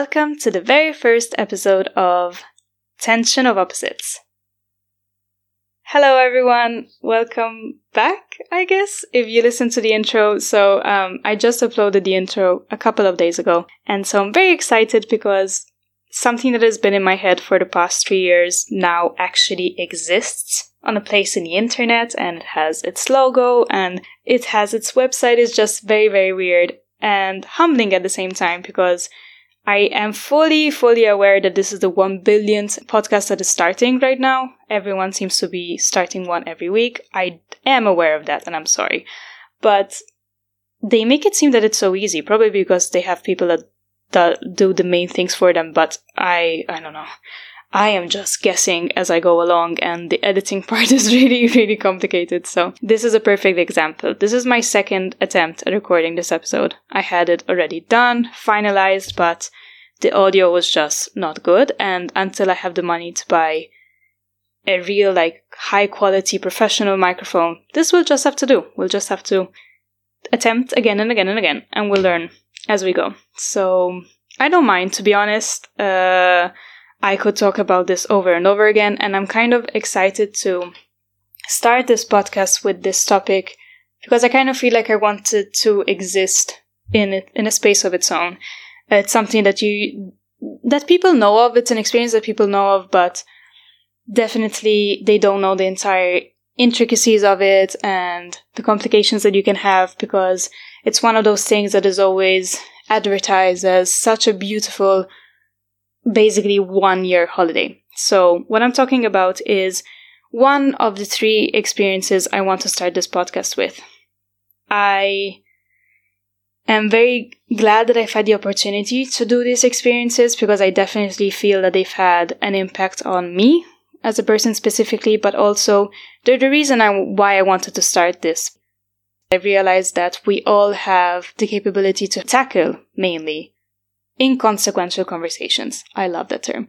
Welcome to the very first episode of Tension of Opposites. Hello, everyone. Welcome back, I guess, if you listen to the intro. So, um, I just uploaded the intro a couple of days ago. And so I'm very excited because something that has been in my head for the past three years now actually exists on a place in the internet and it has its logo and it has its website. It's just very, very weird and humbling at the same time because I am fully, fully aware that this is the one billionth podcast that is starting right now. Everyone seems to be starting one every week. I am aware of that and I'm sorry. But they make it seem that it's so easy, probably because they have people that, that do the main things for them, but I, I don't know. I am just guessing as I go along, and the editing part is really, really complicated. So, this is a perfect example. This is my second attempt at recording this episode. I had it already done, finalized, but the audio was just not good. And until I have the money to buy a real, like, high quality professional microphone, this will just have to do. We'll just have to attempt again and again and again, and we'll learn as we go. So, I don't mind, to be honest. Uh, I could talk about this over and over again, and I'm kind of excited to start this podcast with this topic because I kind of feel like I wanted to exist in it, in a space of its own. It's something that you that people know of. It's an experience that people know of, but definitely they don't know the entire intricacies of it and the complications that you can have because it's one of those things that is always advertised as such a beautiful basically one year holiday. So, what I'm talking about is one of the three experiences I want to start this podcast with. I am very glad that I've had the opportunity to do these experiences because I definitely feel that they've had an impact on me as a person specifically, but also they're the reason I, why I wanted to start this. I realized that we all have the capability to tackle mainly inconsequential conversations. I love that term.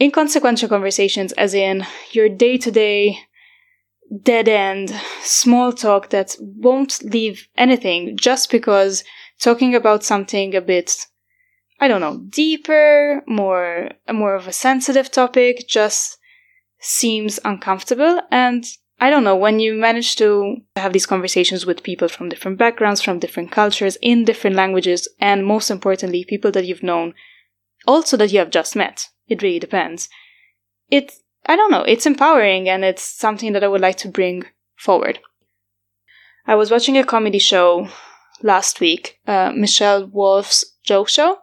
Inconsequential conversations, as in your day to day, dead end, small talk that won't leave anything just because talking about something a bit, I don't know, deeper, more, more of a sensitive topic just seems uncomfortable and I don't know, when you manage to have these conversations with people from different backgrounds, from different cultures, in different languages, and most importantly, people that you've known, also that you have just met, it really depends. It, I don't know, it's empowering and it's something that I would like to bring forward. I was watching a comedy show last week, uh, Michelle Wolf's Joke Show,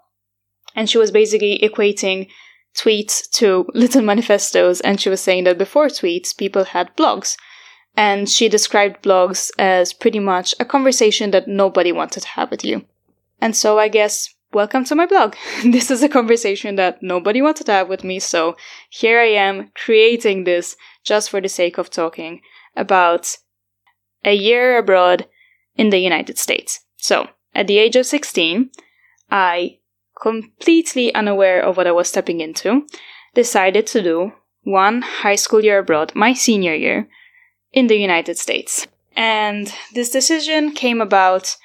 and she was basically equating tweets to little manifestos, and she was saying that before tweets, people had blogs and she described blogs as pretty much a conversation that nobody wanted to have with you. And so I guess, welcome to my blog. this is a conversation that nobody wanted to have with me, so here I am creating this just for the sake of talking about a year abroad in the United States. So, at the age of 16, I, completely unaware of what I was stepping into, decided to do one high school year abroad, my senior year, in the United States. And this decision came about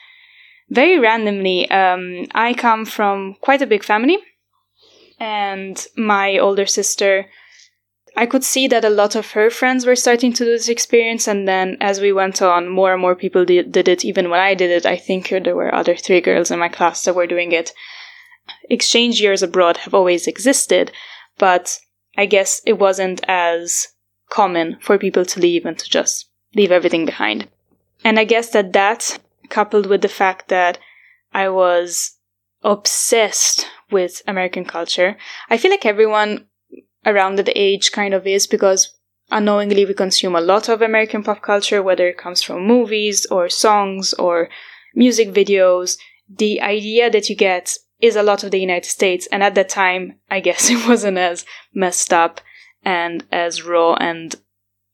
very randomly. Um, I come from quite a big family, and my older sister. I could see that a lot of her friends were starting to do this experience, and then as we went on, more and more people did, did it. Even when I did it, I think there were other three girls in my class that were doing it. Exchange years abroad have always existed, but I guess it wasn't as common for people to leave and to just leave everything behind. And I guess that that, coupled with the fact that I was obsessed with American culture, I feel like everyone around that age kind of is because unknowingly we consume a lot of American pop culture, whether it comes from movies or songs or music videos. The idea that you get is a lot of the United States, and at that time, I guess it wasn't as messed up and as raw and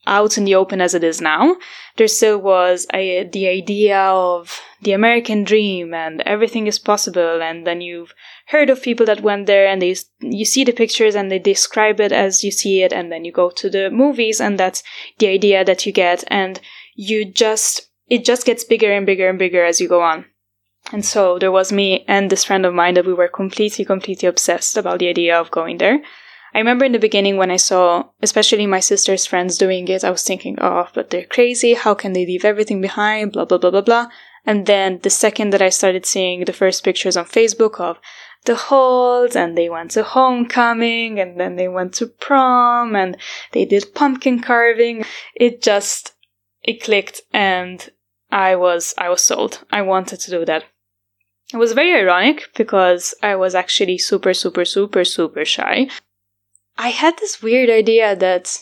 out in the open as it is now, there still was a, the idea of the American dream and everything is possible. And then you've heard of people that went there and they, you see the pictures and they describe it as you see it. And then you go to the movies and that's the idea that you get. And you just, it just gets bigger and bigger and bigger as you go on. And so there was me and this friend of mine that we were completely, completely obsessed about the idea of going there. I remember in the beginning when I saw, especially my sister's friends doing it, I was thinking, oh, but they're crazy. How can they leave everything behind? Blah, blah, blah, blah, blah. And then the second that I started seeing the first pictures on Facebook of the halls and they went to homecoming and then they went to prom and they did pumpkin carving, it just, it clicked and I was, I was sold. I wanted to do that. It was very ironic because I was actually super, super, super, super shy. I had this weird idea that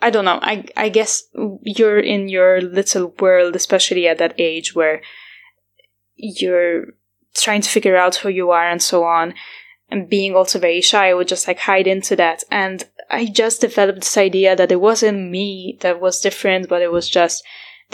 I don't know. I I guess you're in your little world, especially at that age where you're trying to figure out who you are and so on. And being also very shy, I would just like hide into that. And I just developed this idea that it wasn't me that was different, but it was just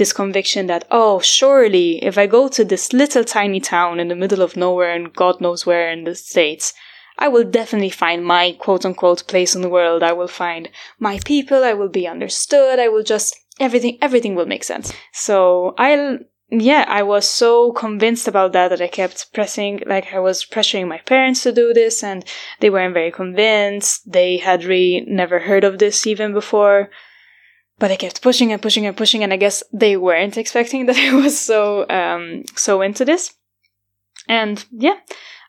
this conviction that, oh, surely if I go to this little tiny town in the middle of nowhere and God knows where in the States, I will definitely find my quote unquote place in the world. I will find my people. I will be understood. I will just, everything, everything will make sense. So I'll, yeah, I was so convinced about that that I kept pressing, like I was pressuring my parents to do this and they weren't very convinced. They had really never heard of this even before. But I kept pushing and pushing and pushing and I guess they weren't expecting that I was so, um, so into this. And yeah,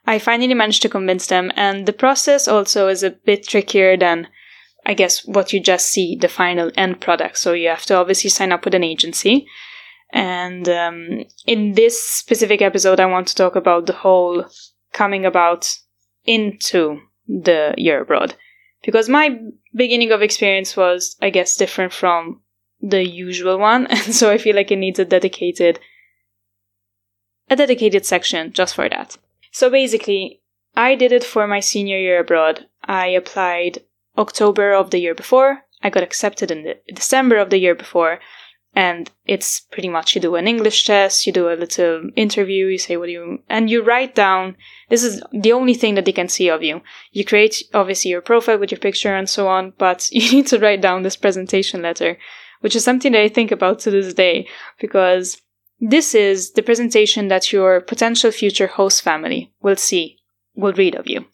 I finally managed to convince them, and the process also is a bit trickier than, I guess, what you just see the final end product. So you have to obviously sign up with an agency. And um, in this specific episode, I want to talk about the whole coming about into the year abroad. Because my beginning of experience was, I guess, different from the usual one. And so I feel like it needs a dedicated, a dedicated section just for that. So basically, I did it for my senior year abroad. I applied October of the year before. I got accepted in December of the year before. And it's pretty much you do an English test, you do a little interview, you say what you, and you write down, this is the only thing that they can see of you. You create obviously your profile with your picture and so on, but you need to write down this presentation letter, which is something that I think about to this day because this is the presentation that your potential future host family will see, will read of you.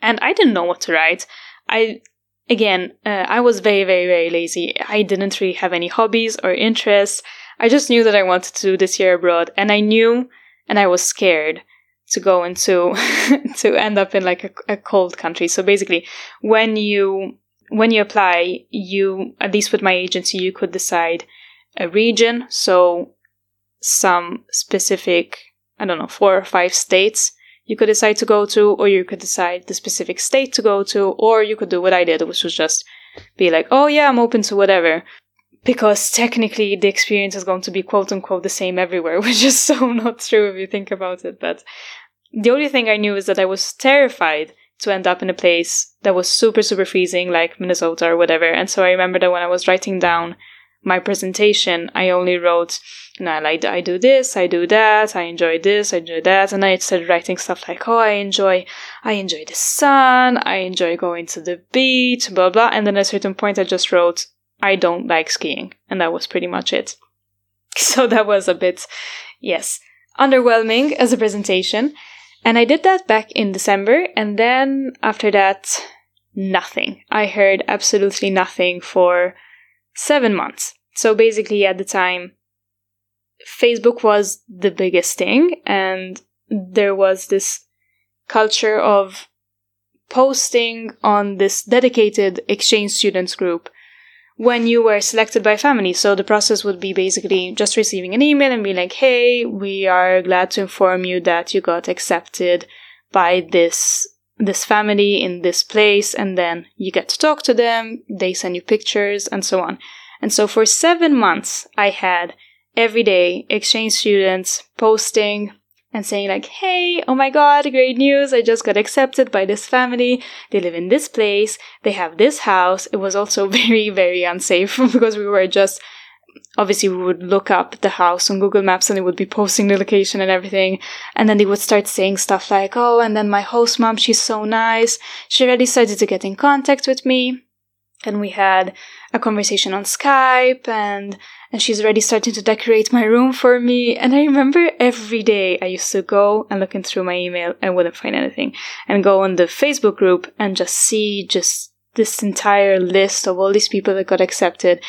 And I didn't know what to write. I, again, uh, I was very, very, very lazy. I didn't really have any hobbies or interests. I just knew that I wanted to do this year abroad, and I knew, and I was scared to go into to end up in like a, a cold country. So basically, when you when you apply, you at least with my agency, you could decide a region. So some specific, I don't know, four or five states you could decide to go to, or you could decide the specific state to go to, or you could do what I did, which was just be like, oh yeah, I'm open to whatever. Because technically the experience is going to be quote unquote the same everywhere, which is so not true if you think about it. But the only thing I knew is that I was terrified to end up in a place that was super, super freezing, like Minnesota or whatever. And so I remember that when I was writing down my presentation, I only wrote, you know, like I do this, I do that, I enjoy this, I enjoy that, and I started writing stuff like, oh, I enjoy, I enjoy the sun, I enjoy going to the beach, blah blah. And then at a certain point, I just wrote, I don't like skiing, and that was pretty much it. So that was a bit, yes, underwhelming as a presentation. And I did that back in December, and then after that, nothing. I heard absolutely nothing for seven months. So basically, at the time, Facebook was the biggest thing, and there was this culture of posting on this dedicated exchange students group when you were selected by family. So the process would be basically just receiving an email and be like, hey, we are glad to inform you that you got accepted by this this family in this place and then you get to talk to them they send you pictures and so on. And so for seven months i had every day exchange students posting and saying like hey oh my god great news i just got accepted by this family. They live in this place they have this house. It was also very very unsafe because we were just obviously we would look up the house on Google Maps and it would be posting the location and everything. And then they would start saying stuff like, oh, and then my host mom, she's so nice. She already started to get in contact with me. and we had a conversation on Skype and and she's already starting to decorate my room for me. And I remember every day I used to go and looking through my email and wouldn't find anything and go on the Facebook group and just see just this entire list of all these people that got accepted.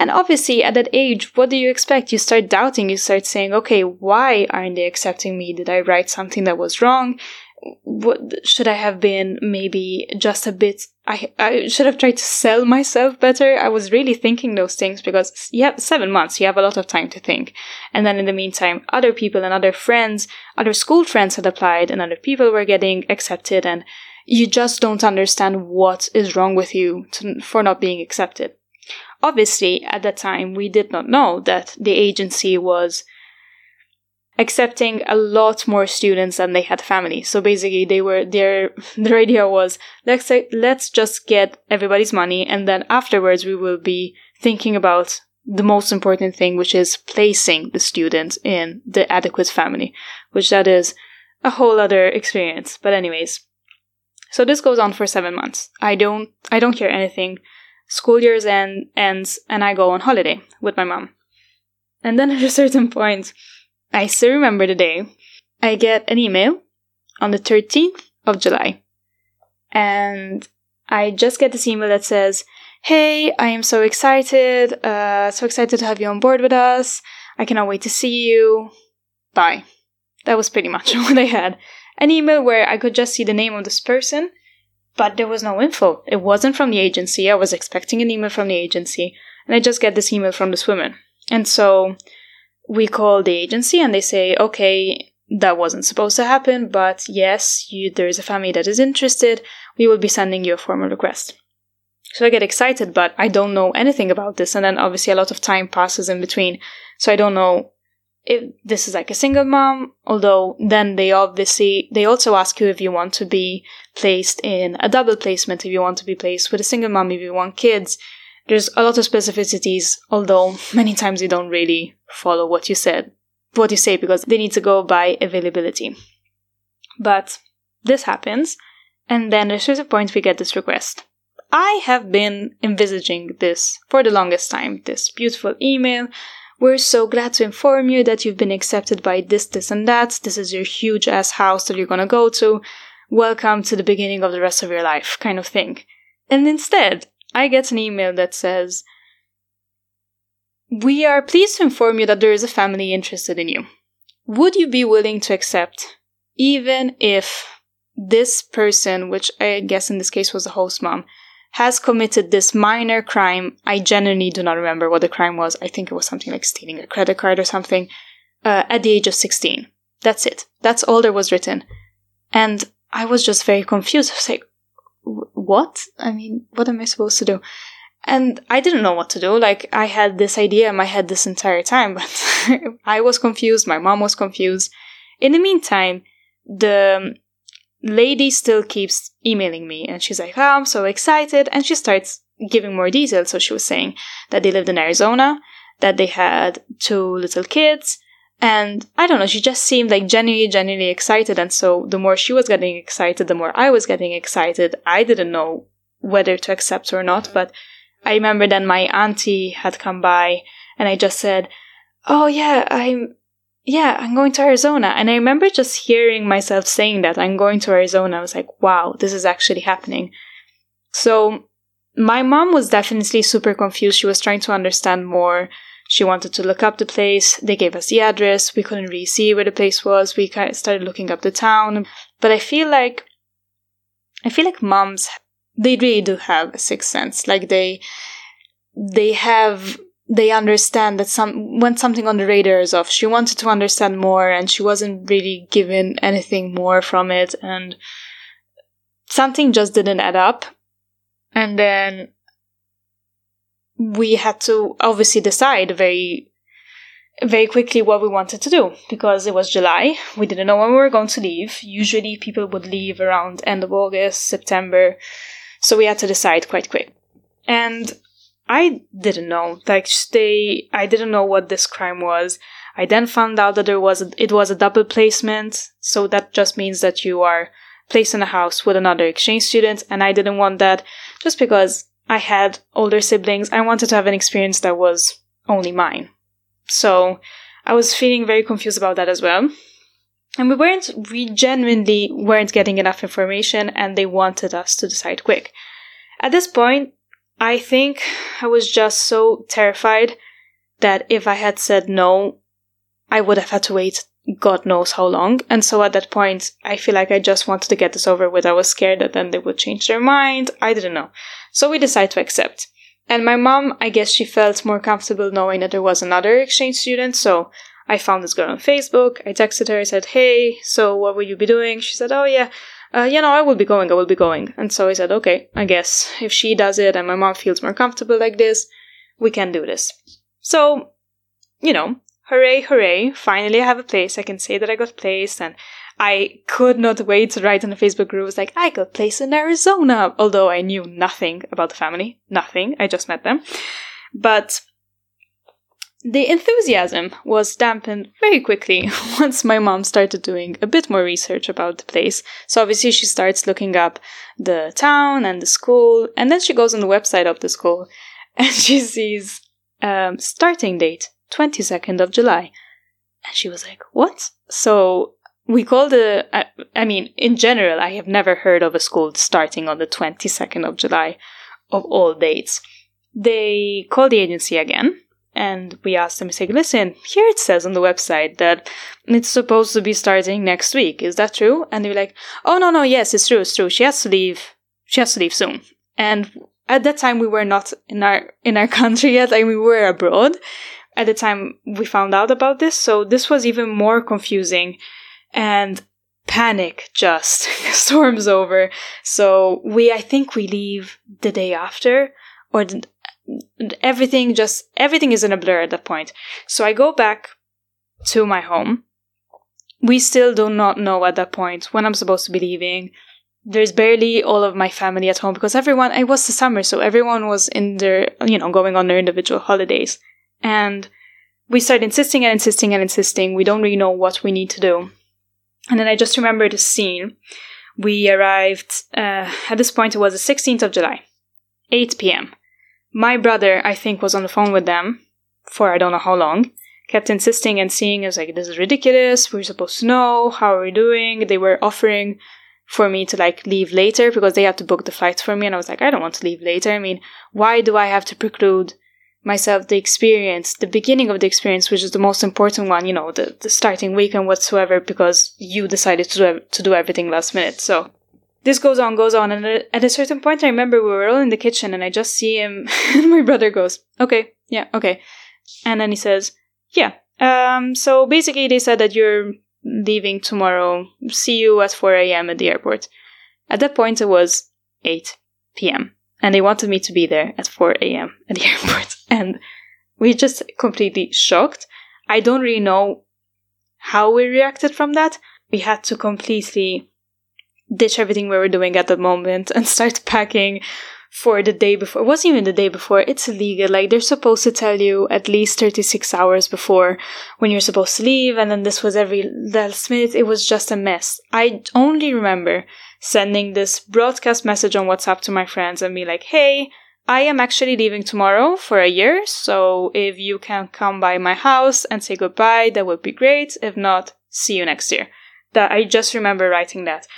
And obviously at that age, what do you expect? You start doubting, you start saying, okay, why aren't they accepting me? Did I write something that was wrong? what should I have been maybe just a bit I I should have tried to sell myself better. I was really thinking those things because have 7 months, you have a lot of time to think. And then in the meantime, other people and other friends, other school friends had applied and other people were getting accepted and you just don't understand what is wrong with you to, for not being accepted. Obviously, at that time, we did not know that the agency was accepting a lot more students than they had family. So basically they were their their idea was let's say, let's just get everybody's money and then afterwards we will be thinking about the most important thing which is placing the student in the adequate family, which that is a whole other experience. But anyways, so this goes on for 7 months. I don't I don't hear anything. School years end ends and I go on holiday with my mom. And then at a certain point, I still remember the day. I get an email on the 13th of July. And I just get this email that says, Hey, I am so excited, uh, so excited to have you on board with us. I cannot wait to see you. Bye. That was pretty much what I had. An email where I could just see the name of this person, but there was no info. It wasn't from the agency. I was expecting an email from the agency, and I just get this email from this woman. And so we call the agency and they say, okay, that wasn't supposed to happen, but yes, you, there is a family that is interested. We will be sending you a formal request. So I get excited, but I don't know anything about this. And then obviously a lot of time passes in between. So I don't know if this is like a single mom, although then they obviously, they also ask you if you want to be placed in a double placement, if you want to be placed with a single mom, if you want kids, there's a lot of specificities, although many times you don't really follow what you said, what you say, because they need to go by availability. But this happens, and then there's a certain point we get this request. I have been envisaging this for the longest time, this beautiful email. We're so glad to inform you that you've been accepted by this, this, and that. This is your huge ass house that you're gonna go to. Welcome to the beginning of the rest of your life, kind of thing. And instead, I get an email that says, We are pleased to inform you that there is a family interested in you. Would you be willing to accept, even if this person, which I guess in this case was the host mom, has committed this minor crime? I genuinely do not remember what the crime was. I think it was something like stealing a credit card or something, uh, at the age of 16. That's it. That's all there was written. And I was just very confused. I was like, what? I mean, what am I supposed to do? And I didn't know what to do. Like, I had this idea in my head this entire time, but I was confused. My mom was confused. In the meantime, the lady still keeps emailing me and she's like, oh, I'm so excited. And she starts giving more details. So she was saying that they lived in Arizona, that they had two little kids, and I don't know, she just seemed like genuinely, genuinely excited. And so the more she was getting excited, the more I was getting excited. I didn't know whether to accept or not, but I remember then my auntie had come by and I just said, Oh yeah, I'm, yeah, I'm going to Arizona. And I remember just hearing myself saying that I'm going to Arizona. I was like, wow, this is actually happening. So my mom was definitely super confused. She was trying to understand more. She wanted to look up the place. They gave us the address. We couldn't really see where the place was. We kind of started looking up the town. But I feel like, I feel like moms, they really do have a sixth sense. Like they, they have, they understand that some, when something on the radar is off, she wanted to understand more and she wasn't really given anything more from it. And something just didn't add up. And then we had to obviously decide very very quickly what we wanted to do because it was July. We didn't know when we were going to leave. Usually people would leave around end of August, September. So we had to decide quite quick. And I didn't know. Like they I didn't know what this crime was. I then found out that there was a, it was a double placement. So that just means that you are placed in a house with another exchange student and I didn't want that just because I had older siblings, I wanted to have an experience that was only mine. So I was feeling very confused about that as well. And we weren't, we genuinely weren't getting enough information and they wanted us to decide quick. At this point, I think I was just so terrified that if I had said no, I would have had to wait God knows how long. And so at that point, I feel like I just wanted to get this over with. I was scared that then they would change their mind. I didn't know. So we decided to accept. And my mom, I guess she felt more comfortable knowing that there was another exchange student. So I found this girl on Facebook. I texted her. I said, Hey, so what will you be doing? She said, Oh, yeah. Uh, you know, I will be going. I will be going. And so I said, Okay, I guess if she does it and my mom feels more comfortable like this, we can do this. So, you know, hooray, hooray, finally I have a place. I can say that I got placed and I could not wait to write on the Facebook group. It was like, I got placed in Arizona, although I knew nothing about the family. Nothing. I just met them. But the enthusiasm was dampened very quickly once my mom started doing a bit more research about the place. So obviously she starts looking up the town and the school, and then she goes on the website of the school and she sees um, starting date 22nd of July. And she was like, What? So we called the, I, I mean, in general, I have never heard of a school starting on the 22nd of July of all dates. They called the agency again and we asked them, we say, listen, here it says on the website that it's supposed to be starting next week. Is that true? And they were like, oh, no, no, yes, it's true, it's true. She has to leave. She has to leave soon. And at that time, we were not in our, in our country yet. Like we were abroad at the time we found out about this. So this was even more confusing and panic just storms over. So we, I think we leave the day after or everything just, everything is in a blur at that point. So I go back to my home. We still do not know at that point when I'm supposed to be leaving. There's barely all of my family at home because everyone, it was the summer, so everyone was in their, you know, going on their individual holidays. And we start insisting and insisting and insisting. We don't really know what we need to do. And then I just remember the scene. We arrived, uh, at this point, it was the 16th of July, 8 p.m. My brother, I think, was on the phone with them for I don't know how long, kept insisting and seeing, I was like, this is ridiculous. We're supposed to know. How are we doing? They were offering for me to like leave later because they had to book the flights for me. And I was like, I don't want to leave later. I mean, why do I have to preclude myself the experience, the beginning of the experience, which is the most important one, you know, the, the starting week and whatsoever, because you decided to do, to do everything last minute. So this goes on, goes on. And at a certain point, I remember we were all in the kitchen and I just see him and my brother goes, okay, yeah, okay. And then he says, yeah, um, so basically they said that you're leaving tomorrow. See you at 4 a.m. at the airport. At that point, it was 8 p.m and they wanted me to be there at 4 a.m. at the airport. And we just completely shocked. I don't really know how we reacted from that. We had to completely ditch everything we were doing at the moment and start packing for the day before. It wasn't even the day before. It's illegal. Like they're supposed to tell you at least 36 hours before when you're supposed to leave. And then this was every last minute. It was just a mess. I only remember sending this broadcast message on WhatsApp to my friends and be like, hey, I am actually leaving tomorrow for a year, so if you can come by my house and say goodbye, that would be great. If not, see you next year. That I just remember writing that.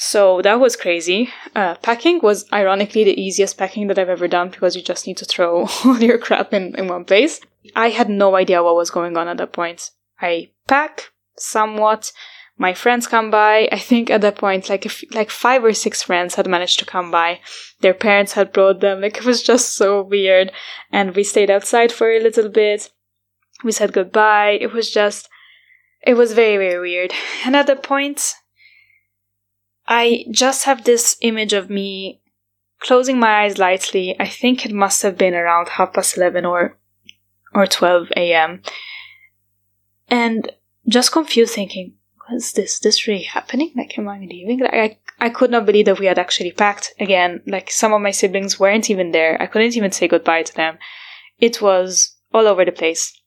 So that was crazy. Uh, packing was ironically the easiest packing that I've ever done because you just need to throw all your crap in, in one place. I had no idea what was going on at that point. I pack somewhat my friends come by. I think at that point, like if, like five or six friends had managed to come by. Their parents had brought them. Like it was just so weird. And we stayed outside for a little bit. We said goodbye. It was just, it was very, very weird. And at that point, I just have this image of me closing my eyes lightly. I think it must have been around half past 11 or, or 12 a.m. And just confused thinking, was this this really happening? Like, am I leaving? Like, I I could not believe that we had actually packed again. Like, some of my siblings weren't even there. I couldn't even say goodbye to them. It was all over the place.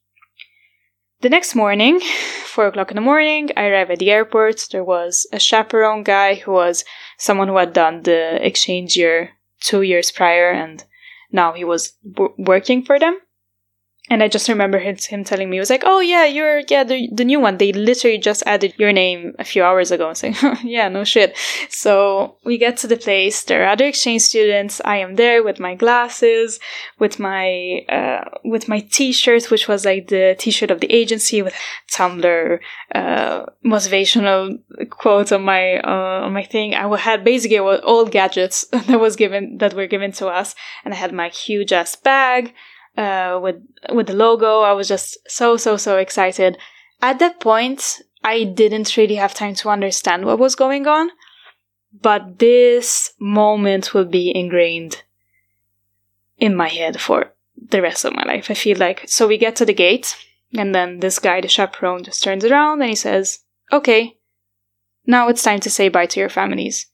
The next morning, four o'clock in the morning, I arrived at the airport. There was a chaperone guy who was someone who had done the exchange year two years prior, and now he was working for them. And I just remember him, him telling me, he was like, oh yeah, you're, yeah, the, the new one. They literally just added your name a few hours ago. I was like, yeah, no shit. So we get to the place. There are other exchange students. I am there with my glasses, with my, uh, with my t-shirt, which was like the t-shirt of the agency with Tumblr, uh, motivational quotes on my, uh, on my thing. I had basically all gadgets that was given, that were given to us. And I had my huge ass bag uh, with with the logo. I was just so so so excited. At that point, I didn't really have time to understand what was going on, but this moment will be ingrained in my head for the rest of my life. I feel like so we get to the gate, and then this guy, the chaperone, just turns around and he says, "Okay, now it's time to say bye to your families."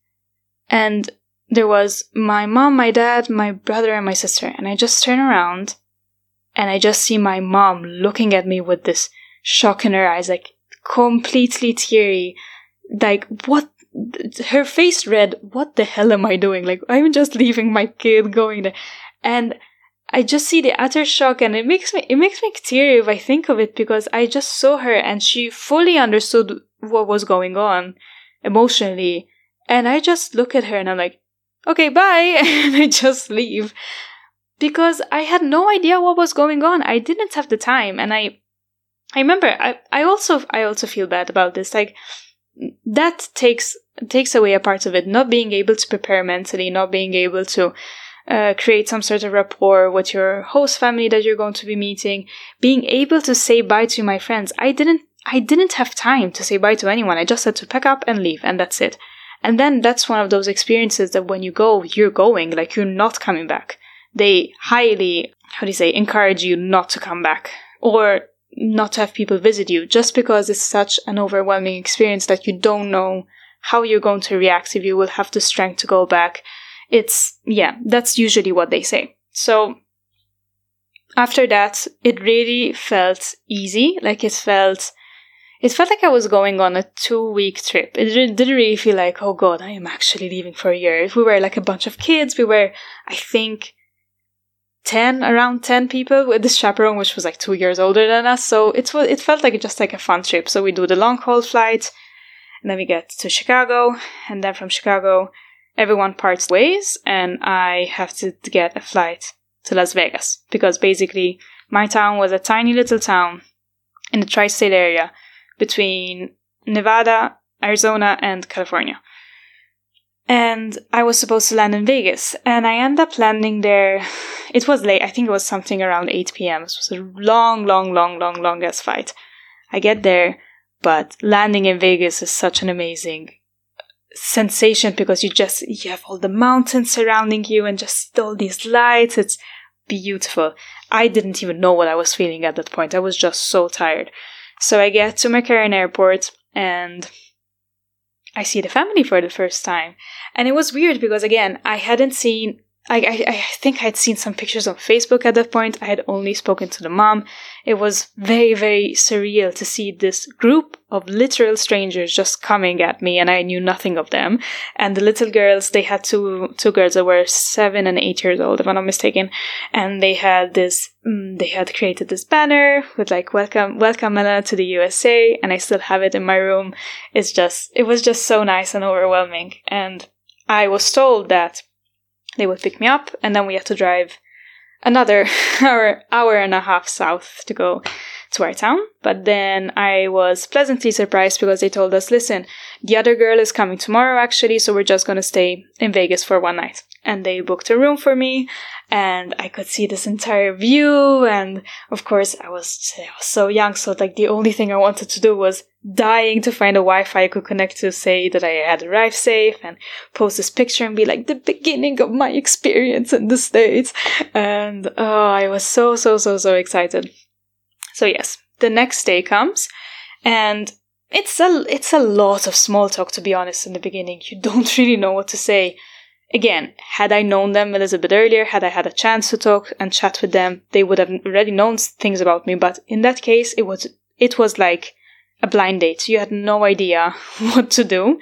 And there was my mom, my dad, my brother, and my sister, and I just turn around and I just see my mom looking at me with this shock in her eyes, like completely teary. Like, what? Her face read, What the hell am I doing? Like, I'm just leaving my kid going there. And I just see the utter shock and it makes me, it makes me teary if I think of it because I just saw her and she fully understood what was going on emotionally. And I just look at her and I'm like, okay, bye. and I just leave because I had no idea what was going on. I didn't have the time and I I remember I, I also I also feel bad about this. Like that takes takes away a part of it, not being able to prepare mentally, not being able to uh, create some sort of rapport with your host family that you're going to be meeting, being able to say bye to my friends. I didn't I didn't have time to say bye to anyone. I just had to pack up and leave, and that's it. And then that's one of those experiences that when you go, you're going, like you're not coming back they highly, how do you say, encourage you not to come back or not to have people visit you just because it's such an overwhelming experience that you don't know how you're going to react if you will have the strength to go back. It's, yeah, that's usually what they say. So after that, it really felt easy. Like it felt, it felt like I was going on a two week trip. It didn't really feel like, oh god, I am actually leaving for a year. If we were like a bunch of kids, we were, I think, 10 around 10 people with this chaperone which was like two years older than us. So it was it felt like just like a fun trip. So we do the long haul flight and then we get to chicago and then from chicago everyone parts ways and i have to get a flight to las vegas. Because basically my town was a tiny little town in the tri-state area between nevada arizona and california and I was supposed to land in Vegas, and I end up landing there. It was late. I think it was something around 8 p.m. It was a long, long, long, long, long ass flight. I get there, but landing in Vegas is such an amazing sensation because you just you have all the mountains surrounding you and just all these lights. It's beautiful. I didn't even know what I was feeling at that point. I was just so tired. So I get to McCarran Airport and I see the family for the first time. And it was weird because, again, I hadn't seen I, I, I, think I'd seen some pictures on Facebook at that point. I had only spoken to the mom. It was very, very surreal to see this group of literal strangers just coming at me and I knew nothing of them. And the little girls, they had two, two girls that were seven and eight years old, if I'm not mistaken. And they had this, mm, they had created this banner with like, welcome, welcome Ella to the USA. And I still have it in my room. It's just, it was just so nice and overwhelming. And I was told that they would pick me up, and then we had to drive another hour, hour and a half south to go to our town. But then I was pleasantly surprised because they told us, listen, the other girl is coming tomorrow actually, so we're just gonna stay in Vegas for one night. And they booked a room for me, and I could see this entire view. And of course, I was, I was so young, so like the only thing I wanted to do was dying to find a Wi-Fi I could connect to say that I had arrived safe and post this picture and be like the beginning of my experience in the States. And oh, I was so, so, so, so excited. So yes, the next day comes and it's a, it's a lot of small talk to be honest in the beginning. You don't really know what to say. Again, had I known them a little bit earlier, had I had a chance to talk and chat with them, they would have already known things about me. But in that case, it was, it was like a blind date. You had no idea what to do.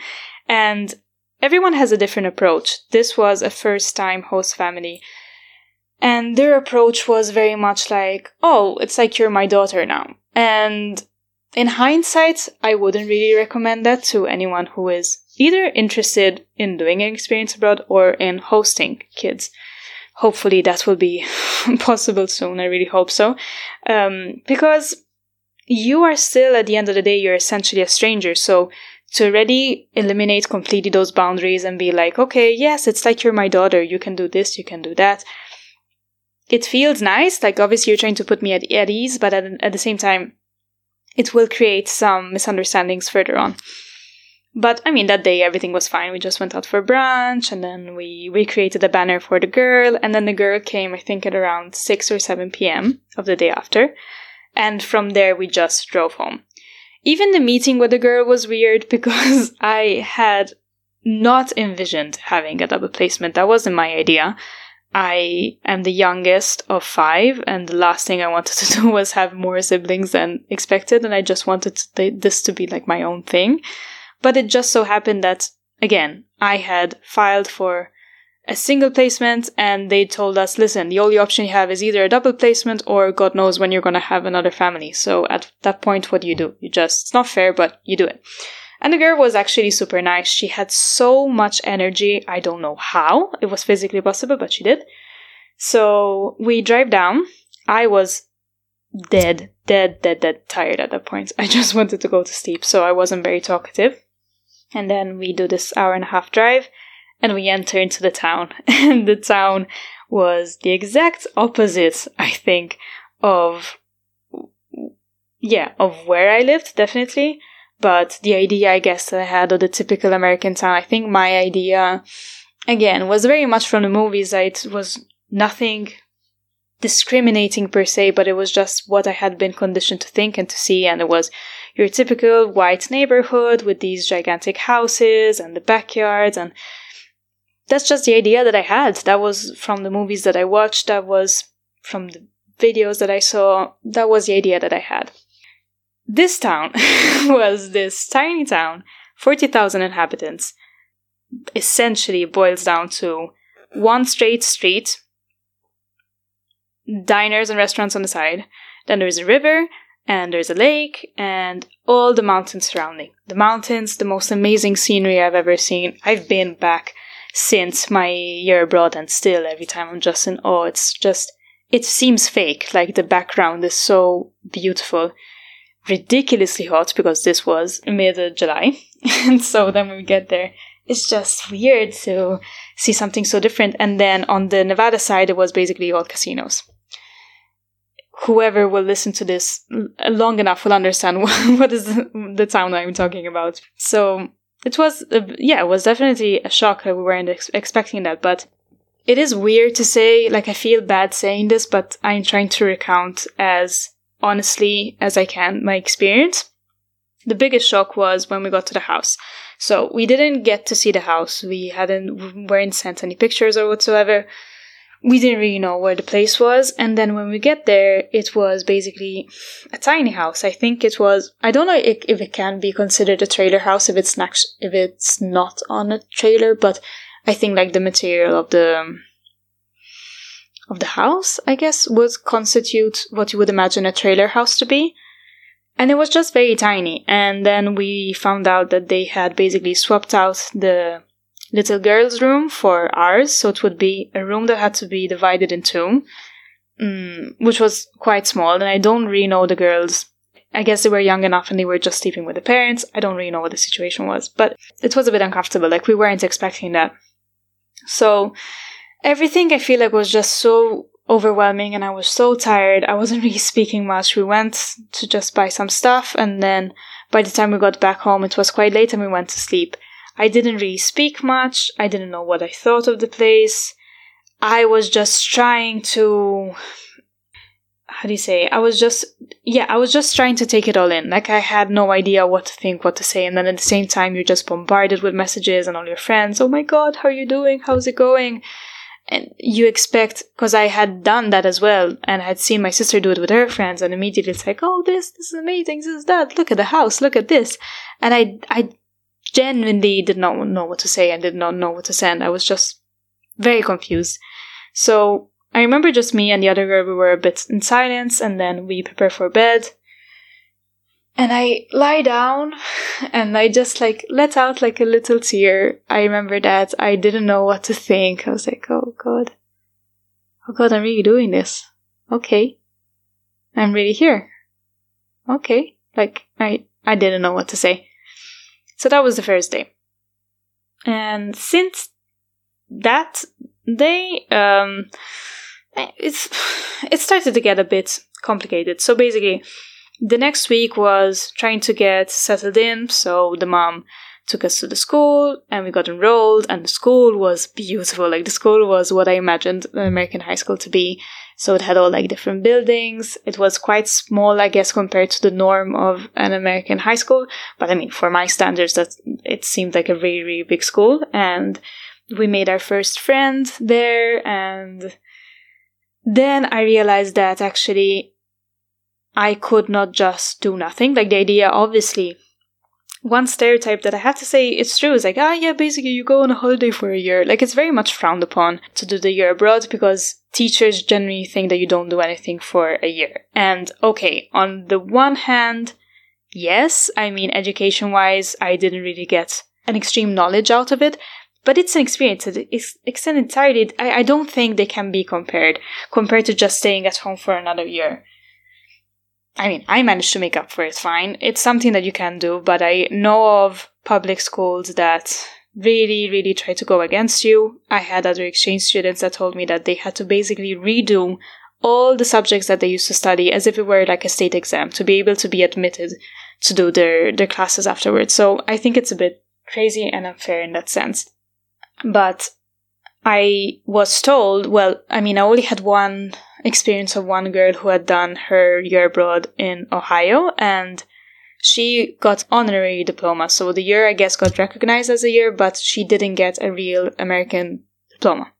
And everyone has a different approach. This was a first time host family. And their approach was very much like, oh, it's like you're my daughter now. And in hindsight, I wouldn't really recommend that to anyone who is either interested in doing an experience abroad or in hosting kids. Hopefully that will be possible soon. I really hope so. Um, because you are still, at the end of the day, you're essentially a stranger. So to already eliminate completely those boundaries and be like, okay, yes, it's like you're my daughter. You can do this, you can do that. It feels nice. Like, obviously, you're trying to put me at, at ease, but at, at the same time, it will create some misunderstandings further on. But I mean, that day everything was fine. We just went out for brunch and then we recreated a banner for the girl. And then the girl came, I think, at around 6 or 7 p.m. of the day after. And from there, we just drove home. Even the meeting with the girl was weird because I had not envisioned having a double placement. That wasn't my idea. I am the youngest of five, and the last thing I wanted to do was have more siblings than expected, and I just wanted to, this to be like my own thing. But it just so happened that, again, I had filed for a single placement and they told us, listen, the only option you have is either a double placement or God knows when you're going to have another family. So at that point, what do you do? You just, it's not fair, but you do it. And the girl was actually super nice. She had so much energy. I don't know how it was physically possible, but she did. So we drive down. I was dead, dead, dead, dead tired at that point. I just wanted to go to sleep, so I wasn't very talkative. And then we do this hour and a half drive and we enter into the town. And the town was the exact opposite, I think, of yeah, of where I lived, definitely. But the idea, I guess, that I had of the typical American town, I think my idea, again, was very much from the movies. It was nothing discriminating per se, but it was just what I had been conditioned to think and to see. And it was your typical white neighborhood with these gigantic houses and the backyards. And that's just the idea that I had. That was from the movies that I watched. That was from the videos that I saw. That was the idea that I had. This town was this tiny town, 40,000 inhabitants. Essentially boils down to one straight street, diners and restaurants on the side. Then there's a river, and there's a lake, and all the mountains surrounding. The mountains, the most amazing scenery I've ever seen. I've been back since my year abroad, and still every time I'm just in awe. It's just, it seems fake. Like the background is so beautiful ridiculously hot because this was mid July. and so then when we get there, it's just weird to see something so different. And then on the Nevada side, it was basically all casinos. Whoever will listen to this long enough will understand what is the, the town I'm talking about. So it was, uh, yeah, it was definitely a shock that we weren't ex- expecting that. But it is weird to say, like, I feel bad saying this, but I'm trying to recount as honestly as I can my experience. The biggest shock was when we got to the house. So we didn't get to see the house. We hadn't weren't sent any pictures or whatsoever. We didn't really know where the place was. And then when we get there, it was basically a tiny house. I think it was. I don't know if, if it can be considered a trailer house if it's not if it's not on a trailer, but I think like the material of the of the house, I guess, would constitute what you would imagine a trailer house to be. And it was just very tiny. And then we found out that they had basically swapped out the little girl's room for ours. So it would be a room that had to be divided in two, um, which was quite small. And I don't really know the girls. I guess they were young enough and they were just sleeping with the parents. I don't really know what the situation was, but it was a bit uncomfortable. Like we weren't expecting that. So everything I feel like was just so overwhelming and I was so tired. I wasn't really speaking much. We went to just buy some stuff and then by the time we got back home it was quite late and we went to sleep. I didn't really speak much. I didn't know what I thought of the place. I was just trying to how do you say? I was just yeah, I was just trying to take it all in. Like I had no idea what to think, what to say, and then at the same time you're just bombarded with messages and all your friends. Oh my god, how are you doing? How's it going? and you expect because I had done that as well and I had seen my sister do it with her friends and immediately it's like oh this this is amazing this is that look at the house look at this and I I genuinely did not know what to say and did not know what to send I was just very confused so I remember just me and the other girl, we were a bit in silence, and then we prepare for bed. And I lie down and I just like let out like a little tear. I remember that I didn't know what to think. I was like, oh god. Oh god, I'm really doing this. Okay. I'm really here. Okay. Like, I, I didn't know what to say. So that was the first day. And since that day, um, it's, it started to get a bit complicated. So basically, the next week was trying to get settled in. So the mom took us to the school and we got enrolled and the school was beautiful. Like the school was what I imagined an American high school to be. So it had all like different buildings. It was quite small, I guess, compared to the norm of an American high school. But I mean, for my standards, that it seemed like a really, really big school. And we made our first friend there. And then I realized that actually I could not just do nothing. Like the idea, obviously, one stereotype that I have to say it's true is like, ah, yeah, basically you go on a holiday for a year. Like it's very much frowned upon to do the year abroad because teachers generally think that you don't do anything for a year. And okay, on the one hand, yes, I mean, education wise, I didn't really get an extreme knowledge out of it, but it's an experience. It's, an entirely, I, I don't think they can be compared, compared to just staying at home for another year. I mean, I managed to make up for it fine. It's something that you can do, but I know of public schools that really, really try to go against you. I had other exchange students that told me that they had to basically redo all the subjects that they used to study as if it were like a state exam to be able to be admitted to do their, their classes afterwards. So I think it's a bit crazy and unfair in that sense. But I was told, well, I mean, I only had one experience of one girl who had done her year abroad in Ohio and she got honorary diploma. So the year, I guess, got recognized as a year, but she didn't get a real American diploma.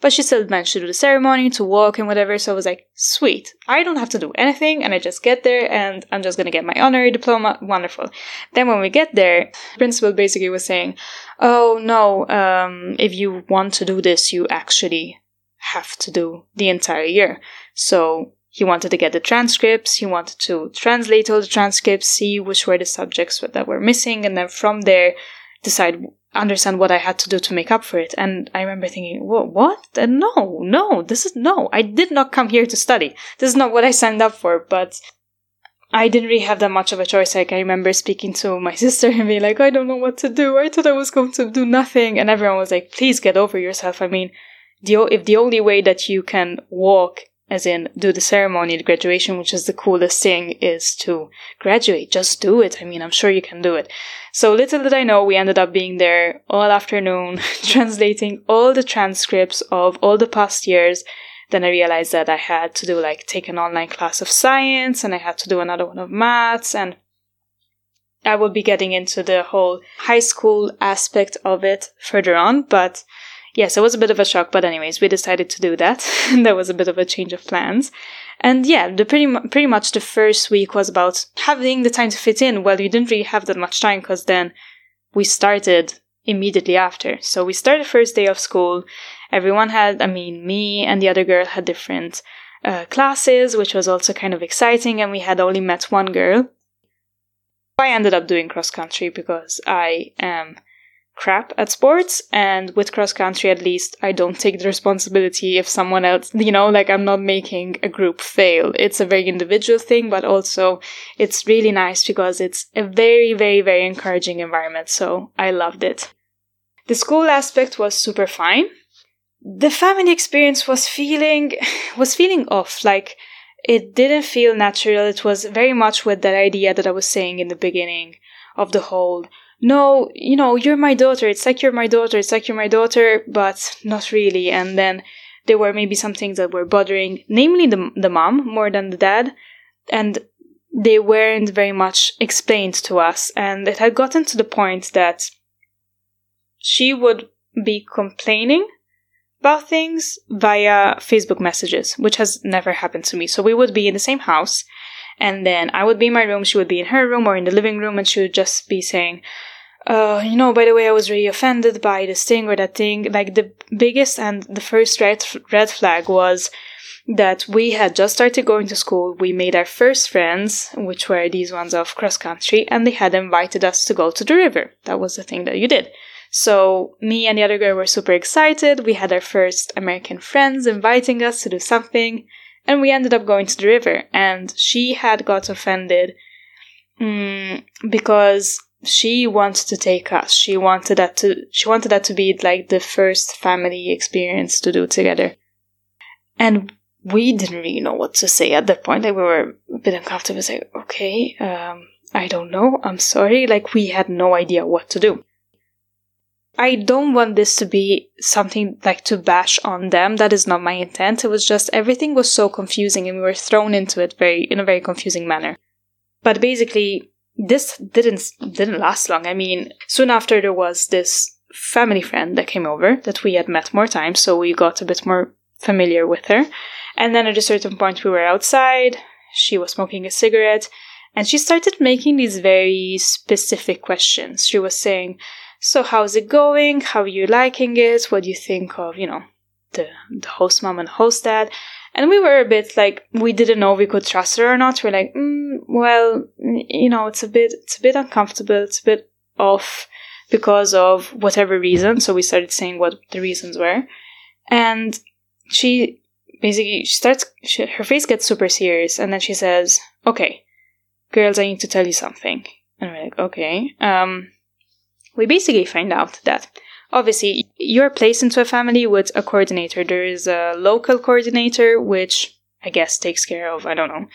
But she still managed to do the ceremony, to walk and whatever. So I was like, sweet. I don't have to do anything. And I just get there and I'm just to get my honorary diploma. Wonderful. Then when we get there, the principal basically was saying, oh no, um, if you want to do this, you actually have to do the entire year. So he wanted to get the transcripts, he wanted to translate all the transcripts, see which were the subjects that were missing, and then from there decide understand what I had to do to make up for it. And I remember thinking, what? And no, no, this is no. I did not come here to study. This is not what I signed up for. But I didn't really have that much of a choice. Like I remember speaking to my sister and being like, I don't know what to do. I thought I was going to do nothing. And everyone was like, please get over yourself. I mean, the, if the only way that you can walk as in do the ceremony, the graduation, which is the coolest thing, is to graduate. Just do it. I mean, I'm sure you can do it. So little did I know, we ended up being there all afternoon, translating all the transcripts of all the past years. Then I realized that I had to do like take an online class of science and I had to do another one of maths and I will be getting into the whole high school aspect of it further on, but yes, it was a bit of a shock, but anyways, we decided to do that. there was a bit of a change of plans. And yeah, the pretty, pretty much the first week was about having the time to fit in. Well, you didn't really have that much time because then we started immediately after. So we started first day of school. Everyone had, I mean, me and the other girl had different uh, classes, which was also kind of exciting. And we had only met one girl. I ended up doing cross country because I am crap at sports and with cross country at least I don't take the responsibility if someone else you know like I'm not making a group fail. It's a very individual thing but also it's really nice because it's a very very very encouraging environment so I loved it. The school aspect was super fine. The family experience was feeling was feeling off. Like it didn't feel natural. It was very much with that idea that I was saying in the beginning of the whole no, you know, you're my daughter. It's like you're my daughter. It's like you're my daughter, but not really. And then there were maybe some things that were bothering, namely the, the mom more than the dad. And they weren't very much explained to us. And it had gotten to the point that she would be complaining about things via Facebook messages, which has never happened to me. So we would be in the same house, and then I would be in my room, she would be in her room or in the living room, and she would just be saying, uh, you know, by the way, I was really offended by this thing or that thing. Like the biggest and the first red, red flag was that we had just started going to school. We made our first friends, which were these ones of cross country, and they had invited us to go to the river. That was the thing that you did. So me and the other girl were super excited. We had our first American friends inviting us to do something, and we ended up going to the river. And she had got offended mm, because she wanted to take us. She wanted that to she wanted that to be like the first family experience to do together. And we didn't really know what to say at that point. Like we were a bit uncomfortable. Say, like, okay, um, I don't know. I'm sorry. Like we had no idea what to do. I don't want this to be something like to bash on them. That is not my intent. It was just everything was so confusing and we were thrown into it very in a very confusing manner. But basically this didn't didn't last long. I mean, soon after there was this family friend that came over that we had met more times, so we got a bit more familiar with her. And then at a certain point we were outside, she was smoking a cigarette, and she started making these very specific questions. She was saying, So how's it going? How are you liking it? What do you think of, you know, the the host mom and host dad? And we were a bit like we didn't know we could trust her or not. We're like, mm, well, you know, it's a bit it's a bit uncomfortable. It's a bit off because of whatever reason. So we started saying what the reasons were, and she basically she starts she, her face gets super serious, and then she says, "Okay, girls, I need to tell you something." And we're like, "Okay." Um, we basically find out that obviously you're placed into a family with a coordinator. There is a local coordinator, which I guess takes care of, I don't know,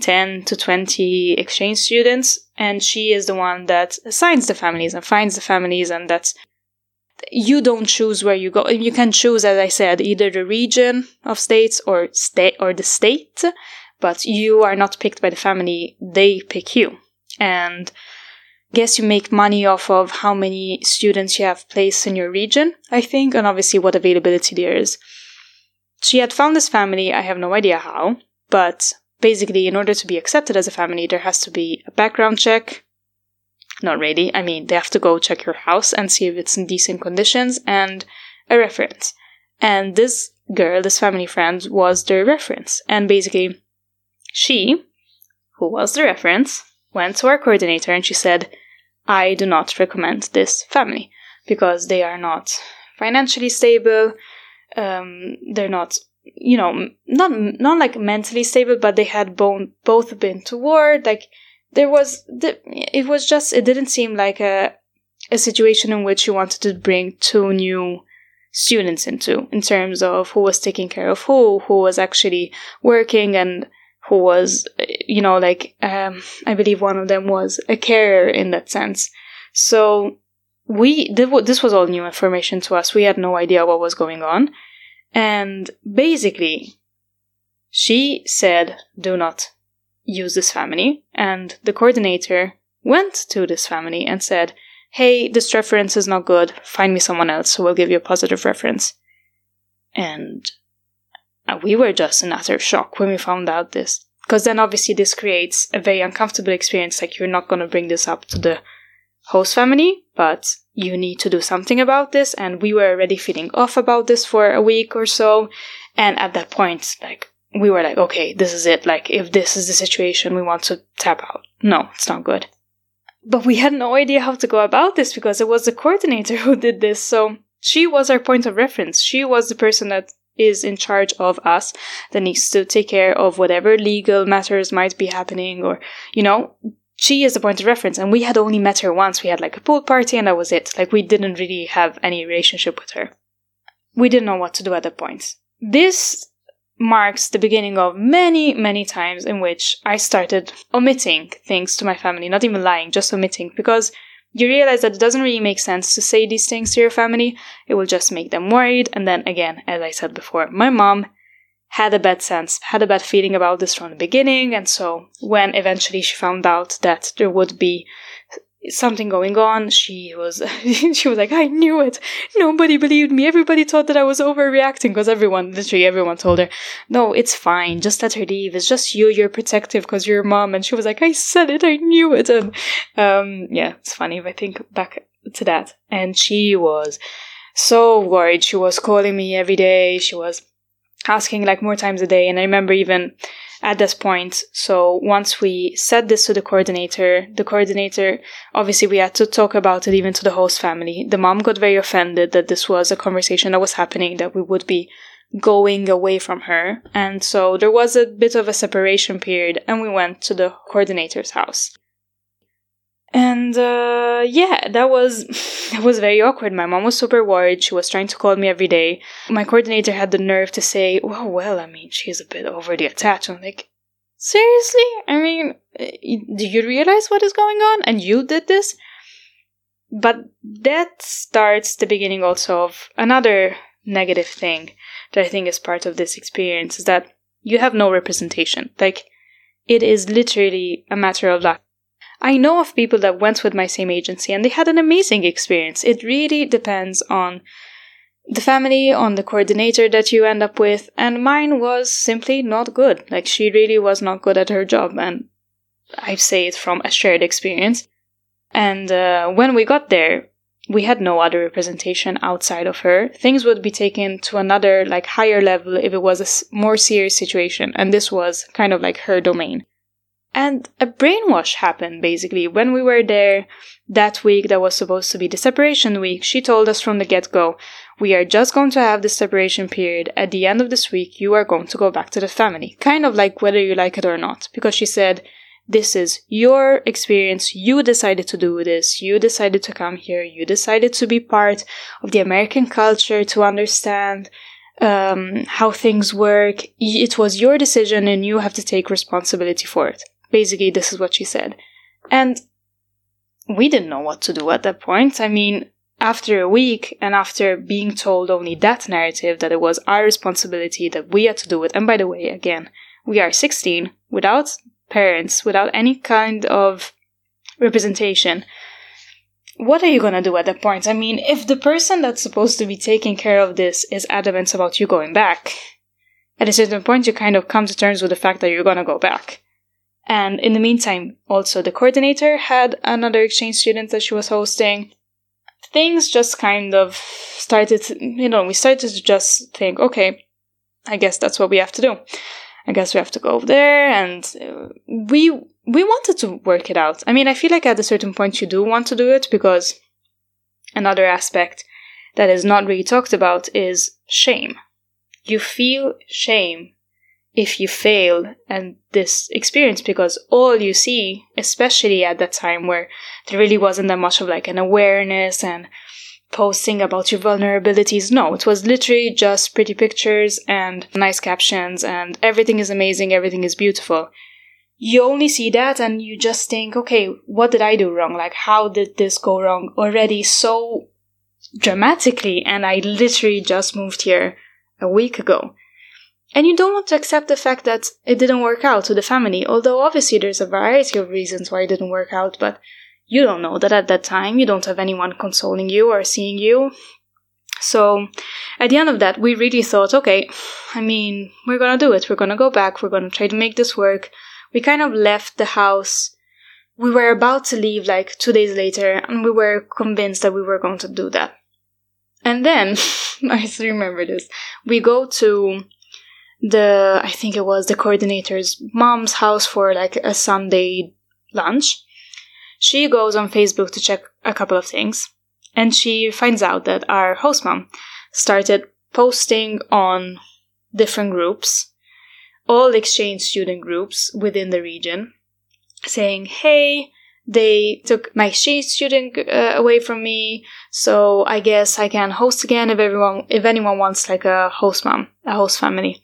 10 to 20 exchange students. And she is the one that assigns the families and finds the families. And that's, you don't choose where you go. You can choose, as I said, either the region of states or state or the state, but you are not picked by the family. They pick you. And guess you make money off of how many students you have placed in your region, I think, and obviously what availability there is. She had found this family, I have no idea how, but basically, in order to be accepted as a family, there has to be a background check. Not really, I mean, they have to go check your house and see if it's in decent conditions, and a reference. And this girl, this family friend, was the reference. And basically, she, who was the reference, went to our coordinator and she said, I do not recommend this family because they are not financially stable. Um, they're not, you know, not not like mentally stable, but they had both both been to war. Like there was, it was just, it didn't seem like a a situation in which you wanted to bring two new students into in terms of who was taking care of who, who was actually working and who was, you know, like, um, I believe one of them was a carer in that sense. So we, this was all new information to us. We had no idea what was going on. And basically, she said, do not use this family. And the coordinator went to this family and said, hey, this reference is not good. Find me someone else who will give you a positive reference. And and we were just in utter shock when we found out this. Because then obviously this creates a very uncomfortable experience. Like you're not going to bring this up to the host family, but you need to do something about this. And we were already feeling off about this for a week or so. And at that point, like, we were like, okay, this is it. Like, if this is the situation, we want to tap out. No, it's not good. But we had no idea how to go about this because it was the coordinator who did this. So she was our point of reference. She was the person that is in charge of us that needs to take care of whatever legal matters might be happening or you know she is the point of reference. And we had only met her once. We had like a pool party and that was it. Like we didn't really have any relationship with her. We didn't know what to do at that point. This marks the beginning of many many times in which i started omitting things to my family not even lying just omitting because you realize that it doesn't really make sense to say these things to your family. It will just make them worried. And then again, as I said before, my mom had a bad sense, had a bad feeling about this from the beginning. And so when eventually she found out that there would be something going on. She was she was like, I knew it. Nobody believed me. Everybody thought that I was overreacting because everyone, literally everyone told her, no, it's fine. Just let her leave. It's just you. You're protective because you're mom. And she was like, I said it. I knew it. And um, yeah, it's funny if I think back to that. And she was so worried. She was calling me every day. She was asking like more times a day. And I remember even at this point. So once we said this to the coordinator, the coordinator, obviously we had to talk about it even to the host family. The mom got very offended that this was a conversation that was happening, that we would be going away from her. And so there was a bit of a separation period and we went to the coordinator's house. And uh, yeah, that was that was very awkward. My mom was super worried. She was trying to call me every day. My coordinator had the nerve to say, "Well, well, I mean, she's a bit overly attached." I'm like, seriously? I mean, eh, do you realize what is going on? And you did this? But that starts the beginning also of another negative thing that I think is part of this experience is that you have no representation. Like, it is literally a matter of luck. I know of people that went with my same agency and they had an amazing experience. It really depends on the family, on the coordinator that you end up with, and mine was simply not good. Like, she really was not good at her job, and I say it from a shared experience. And uh, when we got there, we had no other representation outside of her. Things would be taken to another, like, higher level if it was a more serious situation, and this was kind of like her domain. And a brainwash happened basically. When we were there that week, that was supposed to be the separation week, she told us from the get go, we are just going to have the separation period. At the end of this week, you are going to go back to the family. Kind of like whether you like it or not. Because she said, this is your experience. You decided to do this. You decided to come here. You decided to be part of the American culture, to understand um, how things work. It was your decision and you have to take responsibility for it. Basically, this is what she said. And we didn't know what to do at that point. I mean, after a week and after being told only that narrative that it was our responsibility that we had to do it, and by the way, again, we are 16 without parents, without any kind of representation. What are you gonna do at that point? I mean, if the person that's supposed to be taking care of this is adamant about you going back, at a certain point you kind of come to terms with the fact that you're gonna go back. And in the meantime, also the coordinator had another exchange student that she was hosting. Things just kind of started, you know, we started to just think, okay, I guess that's what we have to do. I guess we have to go over there and uh, we we wanted to work it out. I mean, I feel like at a certain point you do want to do it because another aspect that is not really talked about is shame. You feel shame if you fail and this experience because all you see, especially at that time where there really wasn't that much of like an awareness and posting about your vulnerabilities. No, it was literally just pretty pictures and nice captions and everything is amazing, everything is beautiful. You only see that and you just think, okay, what did I do wrong? Like, how did this go wrong already so dramatically? And I literally just moved here a week ago. And you don't want to accept the fact that it didn't work out to the family, although obviously there's a variety of reasons why it didn't work out, but you don't know that at that time. You don't have anyone consoling you or seeing you. So at the end of that, we really thought, okay, I mean, we're gonna do it. We're gonna go back. We're gonna try to make this work. We kind of left the house. We were about to leave like two days later, and we were convinced that we were going to do that. And then, I still remember this. We go to the I think it was the coordinator's mom's house for like a Sunday lunch. She goes on Facebook to check a couple of things and she finds out that our host mom started posting on different groups, all exchange student groups within the region, saying, Hey, they took my exchange student uh, away from me, so I guess I can host again if everyone, if anyone wants like a host mom, a host family.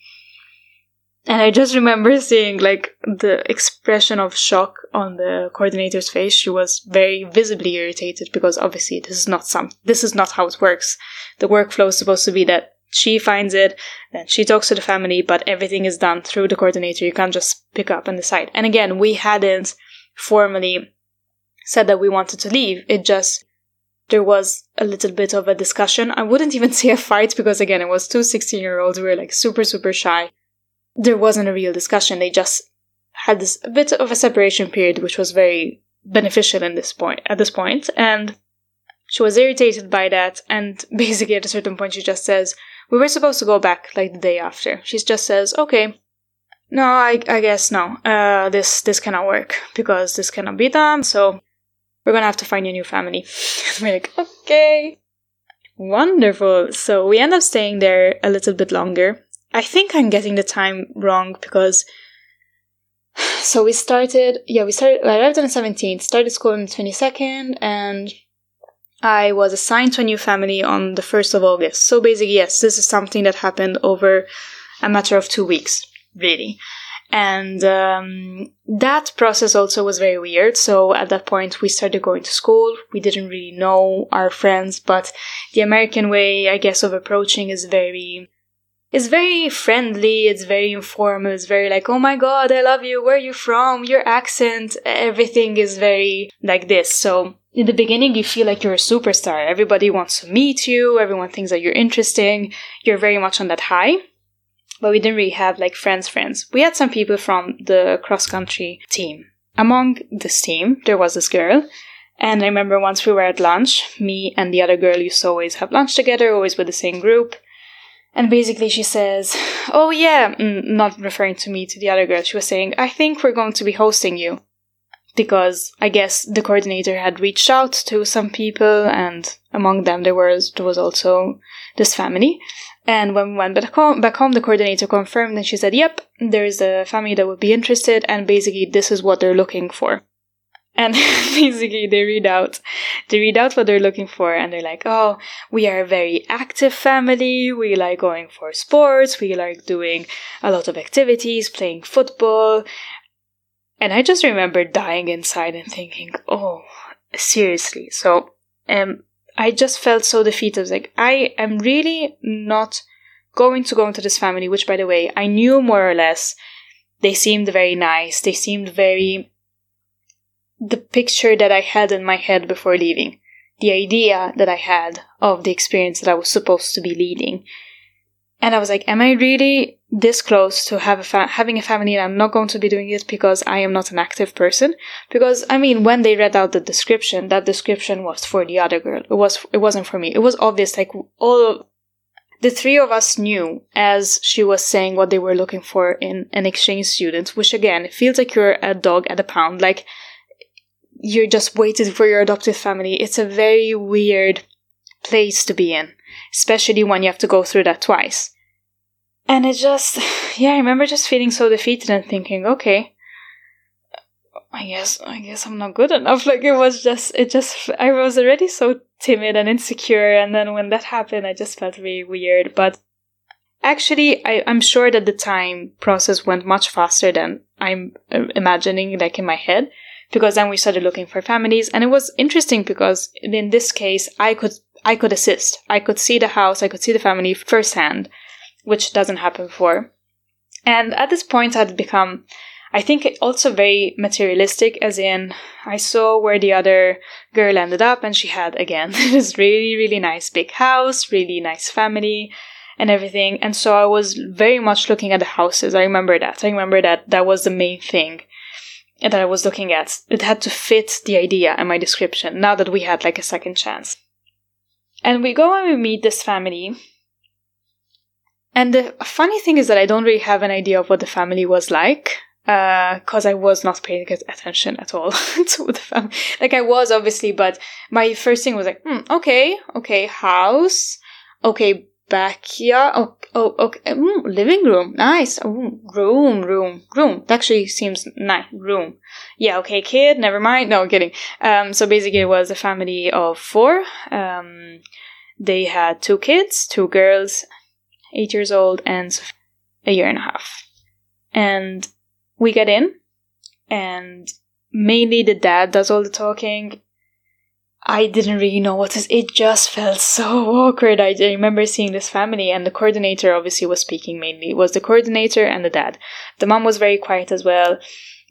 And I just remember seeing like the expression of shock on the coordinator's face. She was very visibly irritated because obviously this is not some this is not how it works. The workflow is supposed to be that she finds it, then she talks to the family, but everything is done through the coordinator. You can't just pick up and decide. And again, we hadn't formally said that we wanted to leave. It just, there was a little bit of a discussion. I wouldn't even say a fight because again, it was two 16 year olds. We were like super, super shy. There wasn't a real discussion. They just had this a bit of a separation period, which was very beneficial in this point, at this point. And she was irritated by that. And basically at a certain point, she just says, we were supposed to go back like the day after. She just says, okay, no, I, I guess no. Uh, this, this cannot work because this cannot be done. So we're gonna have to find a new family. we're like, okay. Wonderful. So we end up staying there a little bit longer. I think I'm getting the time wrong because so we started yeah, we started I arrived on the seventeenth, started school on the twenty second, and I was assigned to a new family on the first of August. So basically, yes, this is something that happened over a matter of two weeks, really. And um, that process also was very weird. So at that point, we started going to school. We didn't really know our friends, but the American way, I guess, of approaching is very it's very friendly, it's very informal, it's very like, oh my god, I love you, where are you from, your accent, everything is very like this. So in the beginning, you feel like you're a superstar. Everybody wants to meet you, everyone thinks that you're interesting, you're very much on that high but we didn't really have like friends friends. We had some people from the cross country team. Among this team, there was this girl, and I remember once we were at lunch, me and the other girl used to always have lunch together, always with the same group. And basically, she says, Oh, yeah, mm, not referring to me, to the other girl. She was saying, I think we're going to be hosting you. Because I guess the coordinator had reached out to some people, and among them there was, there was also this family. And when we went back home, back home, the coordinator confirmed and she said, yep, there is a family that would be interested and basically this is what they're looking for. And basically they read out, they read out what they're looking for and they're like, oh, we are a very active family. We like going for sports. We like doing a lot of activities, playing football. And I just remember dying inside and thinking, oh, seriously. So, um, I just felt so defeated. Like, I am really not going to go into this family, which by the way, I knew more or less. They seemed very nice. They seemed very the picture that I had in my head before leaving. The idea that I had of the experience that I was supposed to be leading. And I was like, am I really this close to have a fa- having a family and I'm not going to be doing it because I am not an active person? Because I mean, when they read out the description, that description was for the other girl. It was, it wasn't for me. It was obvious, like all the three of us knew as she was saying what they were looking for in an exchange student, which again, feels like you're a dog at a pound. Like, you're just waiting for your adoptive family. It's a very weird place to be in especially when you have to go through that twice. And it just, yeah, I remember just feeling so defeated and thinking, okay, I guess, I guess I'm not good enough. Like it was just, it just, I was already so timid and insecure. And then when that happened, I just felt really weird. But actually, I, I'm sure that the time process went much faster than I'm uh, imagining, like in my head because then we started looking for families and it was interesting because in this case i could I could assist. I could see the house, I could see the family firsthand, which doesn't happen before. And at this point, I'd become, I think, also very materialistic, as in, I saw where the other girl ended up, and she had, again, this really, really nice big house, really nice family, and everything. And so I was very much looking at the houses. I remember that. I remember that that was the main thing that I was looking at. It had to fit the idea and my description now that we had like a second chance. And we go and we meet this family. And the funny thing is that I don't really have an idea of what the family was like because uh, I was not paying attention at all to the family. Like I was obviously, but my first thing was like, hmm, okay, okay, house, okay, backyard, oh, oh okay, mm, living room, nice, oh, room, room, room. That actually seems nice, room. Yeah, okay, kid, never mind. No, I'm kidding. Um, so basically, it was a family of four. Um, they had two kids, two girls, eight years old, and a year and a half. And we get in, and mainly the dad does all the talking. I didn't really know what to. It just felt so awkward. I, remember seeing this family, and the coordinator obviously was speaking mainly. It was the coordinator and the dad. The mom was very quiet as well.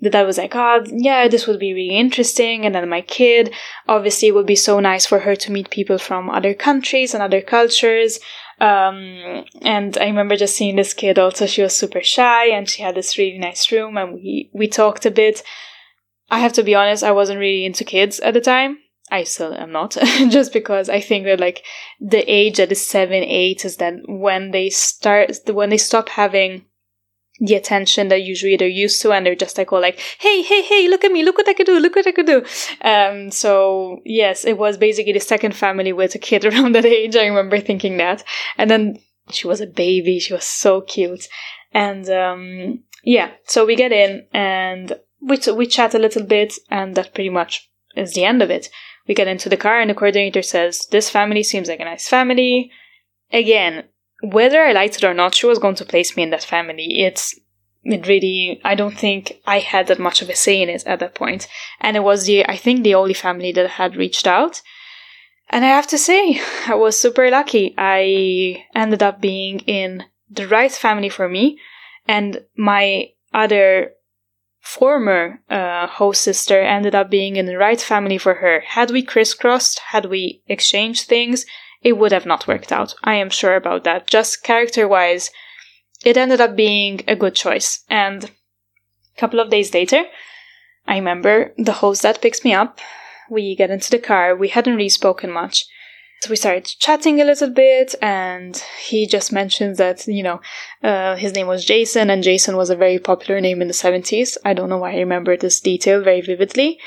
The dad was like, "Oh, yeah, this would be really interesting." And then my kid, obviously, it would be so nice for her to meet people from other countries and other cultures. Um, and I remember just seeing this kid. Also, she was super shy, and she had this really nice room, and we we talked a bit. I have to be honest, I wasn't really into kids at the time I still am not, just because I think that like the age that is seven, eight is that when they start, when they stop having the attention that usually they're used to, and they're just like, all like, hey, hey, hey, look at me, look what I could do, look what I could do. Um, so yes, it was basically the second family with a kid around that age. I remember thinking that, and then she was a baby, she was so cute, and um, yeah, so we get in and we t- we chat a little bit, and that pretty much is the end of it. We get into the car, and the coordinator says, This family seems like a nice family. Again, whether I liked it or not, she was going to place me in that family. It's it really I don't think I had that much of a say in it at that point. And it was the I think the only family that had reached out. And I have to say, I was super lucky. I ended up being in the right family for me. And my other former uh, host sister ended up being in the right family for her. Had we crisscrossed, had we exchanged things, it would have not worked out. I am sure about that. Just character wise, it ended up being a good choice. And a couple of days later, I remember the host that picks me up. We get into the car. We hadn't really spoken much. So we started chatting a little bit, and he just mentioned that, you know, uh, his name was Jason, and Jason was a very popular name in the 70s. I don't know why I remember this detail very vividly.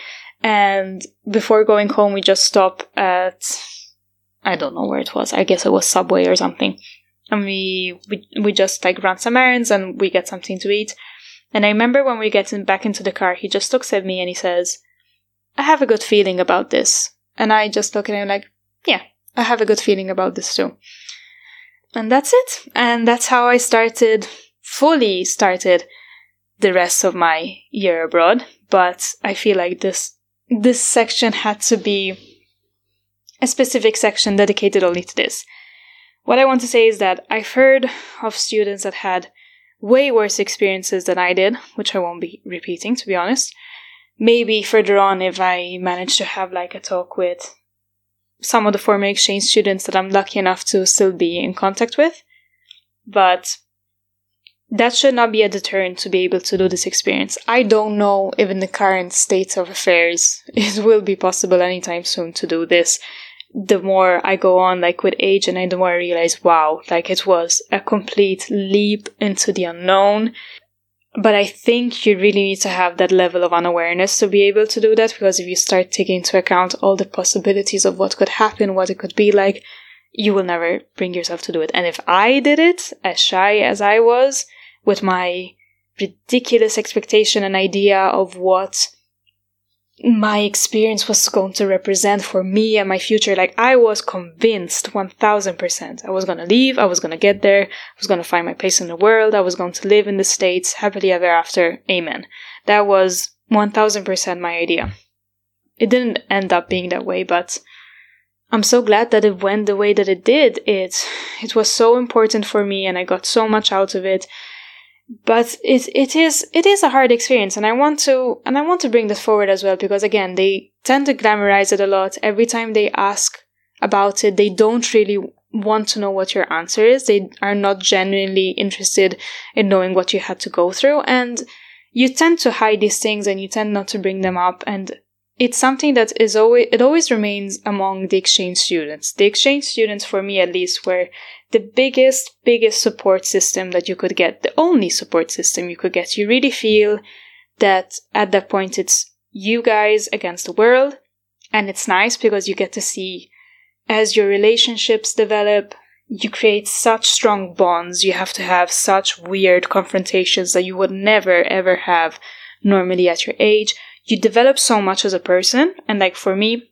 And before going home, we just stopped at, I don't know where it was. I guess it was Subway or something. And we, we, we just like run some errands and we get something to eat. And I remember when we get in, back into the car, he just looks at me and he says, I have a good feeling about this. And I just look at him like, yeah, I have a good feeling about this too. And that's it. And that's how I started, fully started the rest of my year abroad. But I feel like this, this section had to be a specific section dedicated only to this. What I want to say is that I've heard of students that had way worse experiences than I did, which I won't be repeating, to be honest. Maybe further on, if I manage to have like a talk with some of the former exchange students that I'm lucky enough to still be in contact with. But that should not be a deterrent to be able to do this experience. I don't know if in the current state of affairs it will be possible anytime soon to do this. The more I go on, like with age, and I the more I realize, wow, like it was a complete leap into the unknown. But I think you really need to have that level of unawareness to be able to do that because if you start taking into account all the possibilities of what could happen, what it could be like, you will never bring yourself to do it. And if I did it, as shy as I was, with my ridiculous expectation and idea of what my experience was going to represent for me and my future. Like, I was convinced 1000%. I was going to leave, I was going to get there, I was going to find my place in the world, I was going to live in the States happily ever after. Amen. That was 1000% my idea. It didn't end up being that way, but I'm so glad that it went the way that it did. It, it was so important for me and I got so much out of it but it it is it is a hard experience and i want to and i want to bring this forward as well because again they tend to glamorize it a lot. Every time they ask about it they don't really want to know what your answer is. They are not genuinely interested in knowing what you had to go through. And you tend to hide these things and you tend not to bring them up. And it's something that is always it always remains among the exchange students. The exchange students for me at least were the biggest, biggest support system that you could get, the only support system you could get. You really feel that at that point it's you guys against the world. And it's nice because you get to see as your relationships develop, you create such strong bonds. You have to have such weird confrontations that you would never ever have normally at your age. You develop so much as a person. And like for me,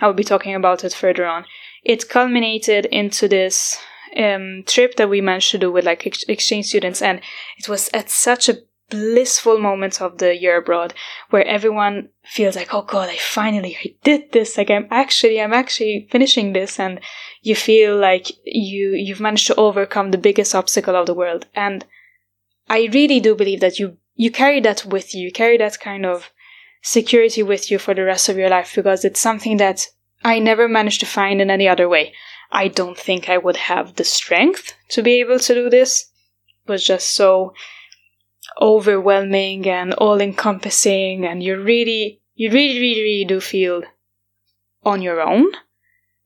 I will be talking about it further on. It culminated into this um, trip that we managed to do with like ex- exchange students, and it was at such a blissful moments of the year abroad where everyone feels like, oh god, I finally I did this. Like I'm actually I'm actually finishing this and you feel like you you've managed to overcome the biggest obstacle of the world. And I really do believe that you you carry that with you, you carry that kind of security with you for the rest of your life because it's something that I never managed to find in any other way. I don't think I would have the strength to be able to do this. It was just so overwhelming and all encompassing and you really you really really really do feel on your own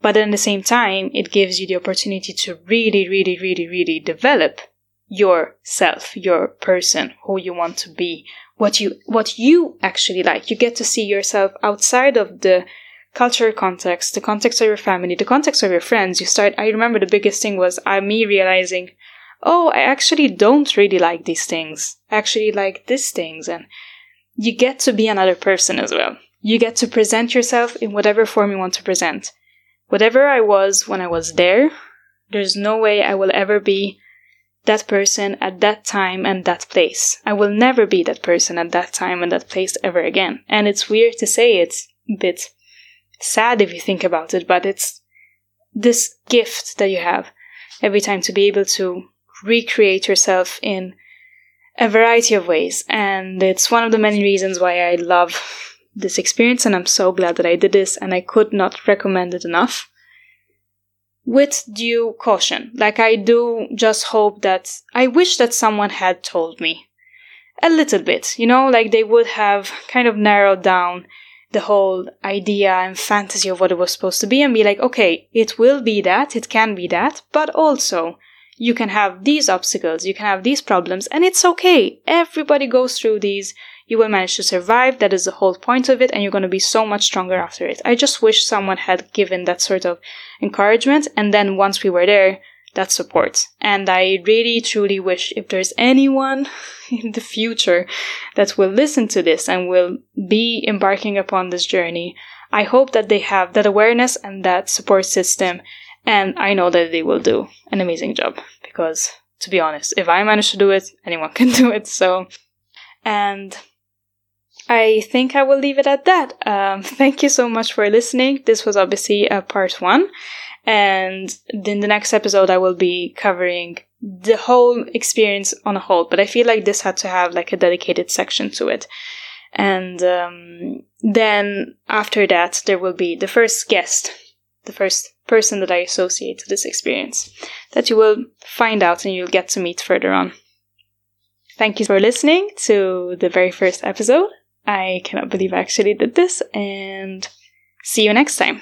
but at the same time it gives you the opportunity to really really really really develop yourself your person who you want to be what you what you actually like you get to see yourself outside of the cultural context the context of your family the context of your friends you start i remember the biggest thing was uh, me realizing oh, I actually don't really like these things. I actually like these things. And you get to be another person as well. You get to present yourself in whatever form you want to present. Whatever I was when I was there, there's no way I will ever be that person at that time and that place. I will never be that person at that time and that place ever again. And it's weird to say it's a bit sad if you think about it, but it's this gift that you have every time to be able to recreate yourself in a variety of ways. And it's one of the many reasons why I love this experience, and I'm so glad that I did this, and I could not recommend it enough. With due caution. Like, I do just hope that I wish that someone had told me a little bit, you know, like they would have kind of narrowed down the whole idea and fantasy of what it was supposed to be and be like, okay, it will be that, it can be that, but also you can have these obstacles, you can have these problems, and it's okay. Everybody goes through these. You will manage to survive. That is the whole point of it, and you're going to be so much stronger after it. I just wish someone had given that sort of encouragement, and then once we were there, that support. And I really truly wish if there's anyone in the future that will listen to this and will be embarking upon this journey, I hope that they have that awareness and that support system and I know that they will do an amazing job because, to be honest, if I manage to do it, anyone can do it. So, and I think I will leave it at that. Um, thank you so much for listening. This was obviously a part one. And in the next episode, I will be covering the whole experience on a whole. But I feel like this had to have like a dedicated section to it. And um, then after that, there will be the first guest, the first person that I associate to this experience that you will find out and you'll get to meet further on. Thank you for listening to the very first episode. I cannot believe I actually did this and see you next time.